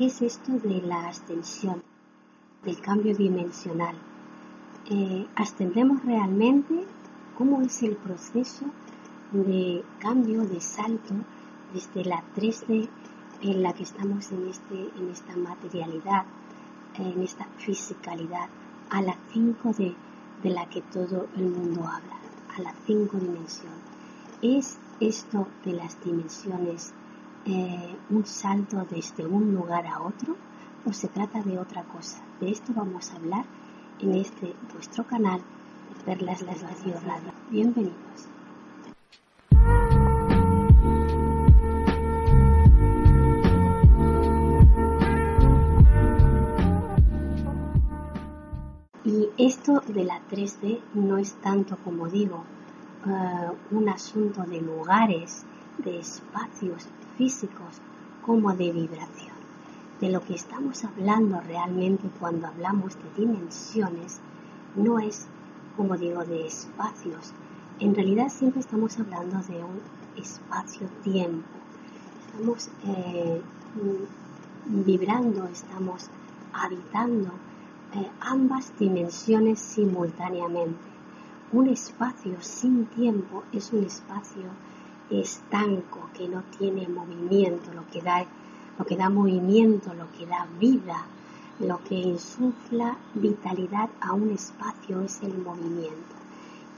¿Qué es esto de la ascensión, del cambio dimensional? Eh, ¿Ascendemos realmente? ¿Cómo es el proceso de cambio, de salto desde la 3D en la que estamos en, este, en esta materialidad, en esta fisicalidad, a la 5D de la que todo el mundo habla, a la 5 dimensión? ¿Es esto de las dimensiones eh, un salto desde un lugar a otro o se trata de otra cosa. De esto vamos a hablar en este vuestro canal Perlas Las Radio Radio. Bienvenidos. Y esto de la 3D no es tanto como digo, eh, un asunto de lugares, de espacios físicos como de vibración. De lo que estamos hablando realmente cuando hablamos de dimensiones no es, como digo, de espacios. En realidad siempre estamos hablando de un espacio-tiempo. Estamos eh, vibrando, estamos habitando eh, ambas dimensiones simultáneamente. Un espacio sin tiempo es un espacio estanco, que no tiene movimiento, lo que da, lo que da movimiento, lo que da vida, lo que insufla vitalidad a un espacio es el movimiento.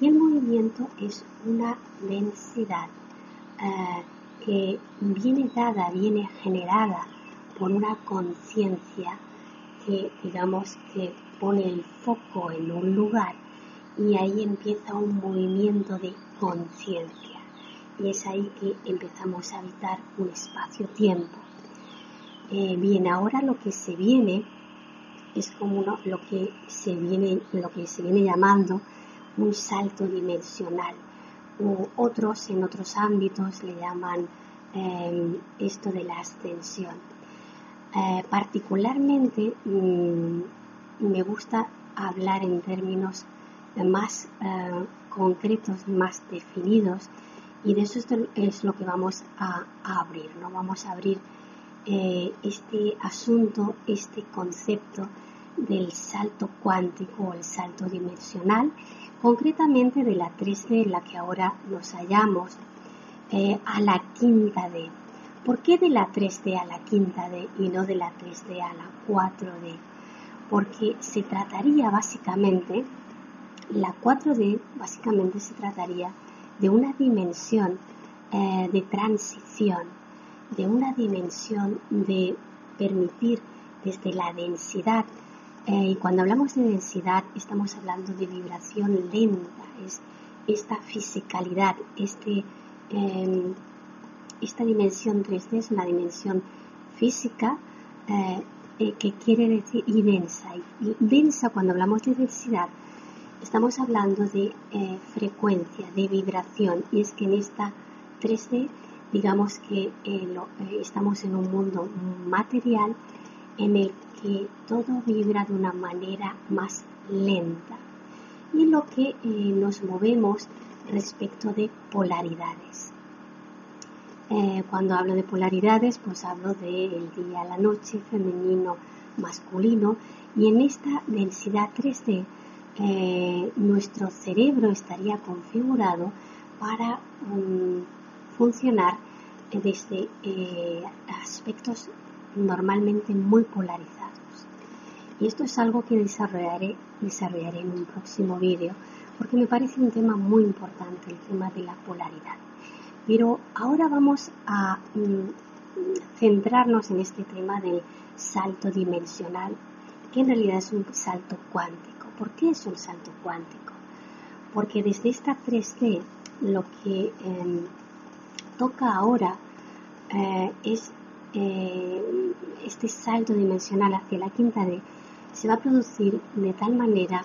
Y el movimiento es una densidad eh, que viene dada, viene generada por una conciencia que, digamos, que pone el foco en un lugar y ahí empieza un movimiento de conciencia y es ahí que empezamos a habitar un espacio-tiempo. Eh, bien, ahora lo que se viene es como lo que se viene, lo que se viene llamando un salto dimensional. O otros en otros ámbitos le llaman em, esto de la ascensión. Eh, particularmente mm, me gusta hablar en términos más eh, concretos, más definidos y de eso es lo que vamos a, abrir, ¿no? Vamos a abrir eh, este asunto, este concepto del salto cuántico o el salto dimensional, concretamente de la 3D en la que ahora nos hallamos, eh, a la quinta D. ¿Por qué de la 3D a la quinta D y no de la 3D a la 4D? Porque se trataría básicamente, la 4D básicamente se trataría una dimensión eh, de transición, de una dimensión de permitir desde la densidad, eh, y cuando hablamos de densidad estamos hablando de vibración lenta, es esta fisicalidad, este, em, esta dimensión 3D es una dimensión física eh, que quiere decir y densa. Y densa, cuando hablamos de densidad, estamos hablando de eh, frecuencia, de vibración, y es que en esta 3D, digamos que eh, eh, estamos en un mundo material en el que todo vibra de una manera más lenta y lo que nos movemos respecto de polaridades. cuando hablo de polaridades, pues hablo del día a la noche, femenino, masculino, y en esta densidad 3D nuestro cerebro estaría configurado para um, funcionar desde eh, aspectos normalmente muy polarizados. Y esto es algo que desarrollaré, desarrollaré en un próximo vídeo porque me parece un tema muy importante, el tema de la polaridad. Pero ahora vamos a mm, centrarnos en este tema del salto dimensional, que en realidad es un salto cuántico. ¿Por qué es un salto cuántico? Porque desde esta 3D lo que em, toca ahora eh, es eh, este salto dimensional hacia la quinta D se va a producir de tal manera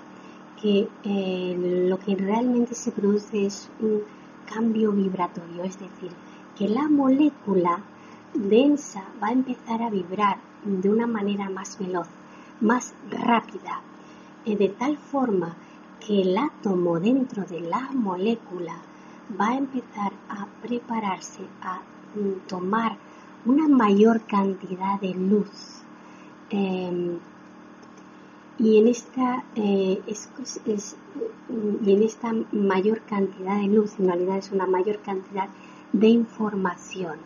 que eh, lo que realmente se produce es un cambio vibratorio, es decir, que la molécula densa va a empezar a vibrar de una manera más veloz, más rápida, de tal forma que el átomo dentro de la molécula va a empezar a prepararse a tomar una mayor cantidad de luz. Em, y en esta eh, y en esta mayor cantidad de luz en realidad es una mayor cantidad de información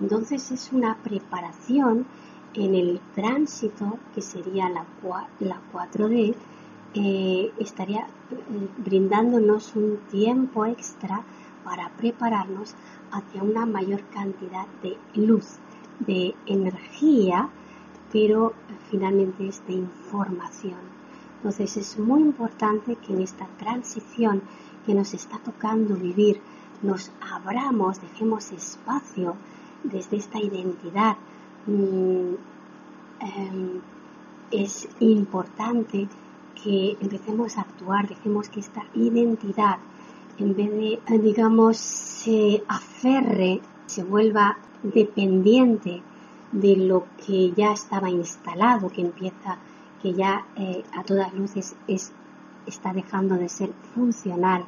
entonces es una preparación en el tránsito que sería la, la 4D eh, estaría eh, brindándonos un tiempo extra para prepararnos hacia una mayor cantidad de luz, de energía, pero finalmente es de información. Entonces es muy importante que en esta transición que nos está tocando vivir, nos abramos, dejemos espacio desde esta identidad. Em, es importante que empecemos a actuar, dejemos que esta identidad, en vez de, digamos, se aferre, se vuelva dependiente de lo que ya estaba instalado, que empieza, que ya eh, a todas luces es, está dejando de ser funcional.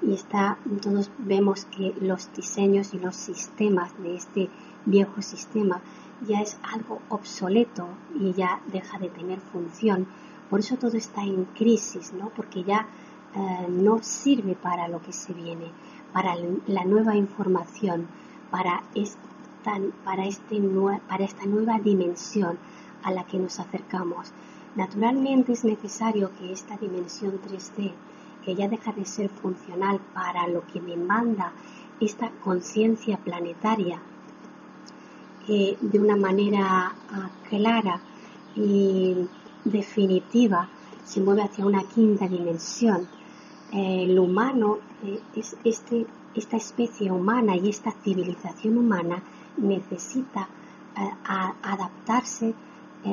Y está, todos vemos que los diseños y los sistemas de este viejo sistema ya es algo obsoleto y ya deja de tener función. Por eso todo está en crisis, ¿no? Porque ya eh, no sirve para lo que se viene, para la nueva información, para esta, para, este, para esta nueva dimensión a la que nos acercamos. Naturalmente es necesario que esta dimensión 3D que ya deja de ser funcional para lo que demanda esta conciencia planetaria, de una manera ah, clara y definitiva se mueve hacia una quinta dimensión. Eh, lo humano, eh, es este, esta especie humana y esta civilización humana necesita eh, adaptarse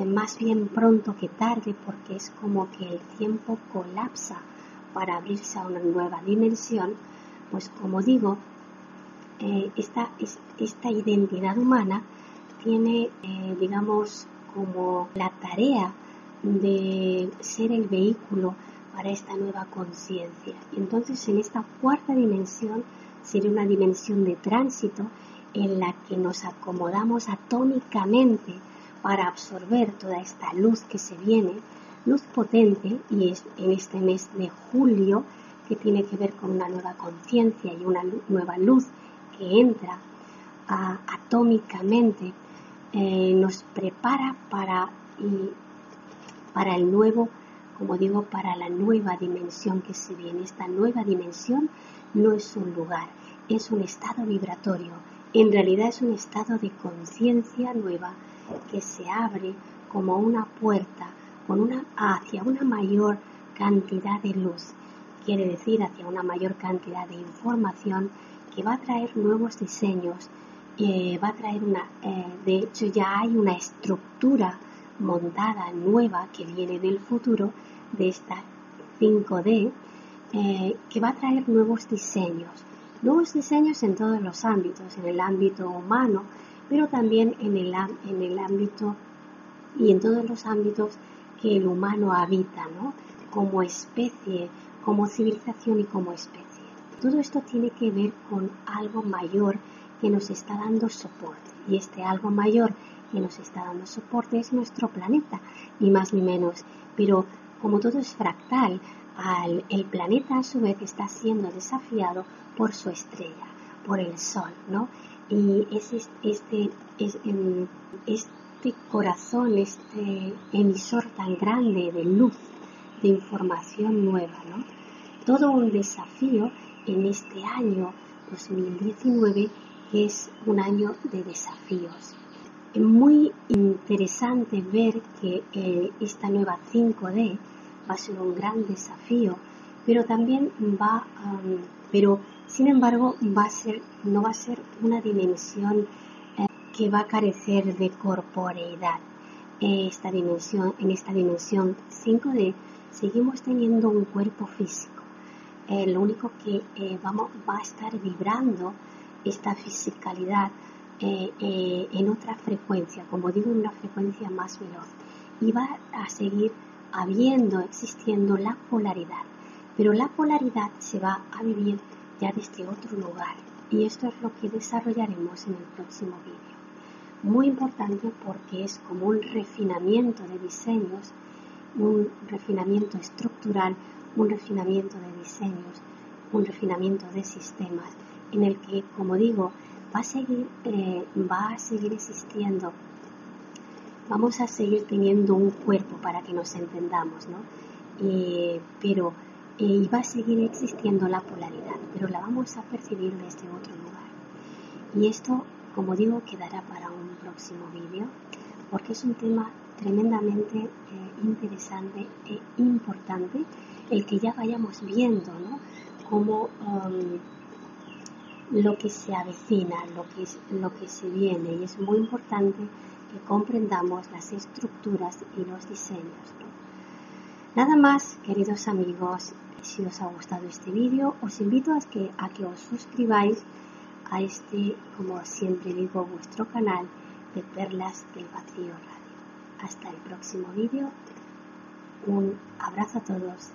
más bien pronto que tarde porque es como que el tiempo colapsa para abrirse a una nueva dimensión, pues como digo, esta, identidad humana tiene, eh, digamos, como la tarea de ser el vehículo para esta nueva conciencia. Entonces, en esta cuarta dimensión sería una dimensión de tránsito en la que nos acomodamos atómicamente para absorber toda esta luz que se viene luz potente y es en este mes de julio que tiene que ver con una nueva conciencia y una nueva luz que entra atómicamente eh, nos prepara para, para el nuevo, como digo, para la nueva dimensión que se viene. Esta nueva dimensión no es un lugar, es un estado vibratorio. En realidad es un estado de conciencia nueva que se abre como una puerta con una, hacia una mayor cantidad de luz, quiere decir hacia una mayor cantidad de información que va a traer nuevos diseños, va a traer una, eh, de hecho ya hay una estructura montada nueva que viene del futuro de esta 5D eh, que va a traer nuevos diseños, nuevos diseños en todos los ámbitos, en el ámbito humano, pero también en el, en el ámbito y en todos los ámbitos que el humano habita, ¿no? Como especie, como civilización y como especie. Todo esto tiene que ver con algo mayor que nos está dando soporte. Y este algo mayor que nos está dando soporte es nuestro planeta, ni más ni menos. Pero como todo es fractal, el planeta a su vez está siendo desafiado por su estrella, por el Sol, ¿no? Y es este, es, es, este corazón, este emisor tan grande de luz, de información nueva, ¿no? Todo un desafío en este año 2019 que es un año de desafíos. Es muy interesante ver que eh, esta nueva 5D va a ser un gran desafío, pero también va, pero sin embargo va a ser, no va a ser una dimensión que va a carecer de corporeidad. Esta dimensión, en esta dimensión 5D seguimos teniendo un cuerpo físico. Eh, lo único que eh, vamos, va a estar vibrando esta fisicalidad eh, en otra frecuencia, como digo, en una frecuencia más veloz. Y va a seguir habiendo, existiendo la polaridad. Pero la polaridad se va a vivir ya desde otro lugar. Y esto es lo que desarrollaremos en el próximo vídeo. Muy importante porque es como un refinamiento de diseños, un refinamiento estructural, un refinamiento de diseños, un refinamiento de sistemas, en el que, como digo, va a seguir, eh, va a seguir existiendo vamos a seguir teniendo un cuerpo para que nos entendamos, ¿no? Eh, pero eh, va a seguir existiendo la polaridad, pero la vamos a percibir desde otro lugar. Y esto, como digo, quedará para un próximo vídeo, porque es un tema tremendamente eh, interesante e importante el que ya vayamos viendo, ¿no? Cómo um, lo que se avecina, lo que, lo que se viene, y es muy importante que comprendamos las estructuras y los diseños. Nada más, queridos amigos, si os ha gustado este vídeo, os invito a que, a que os suscribáis a este, como siempre digo, vuestro canal de Perlas del Vacío Radio. Hasta el próximo vídeo. Un abrazo a todos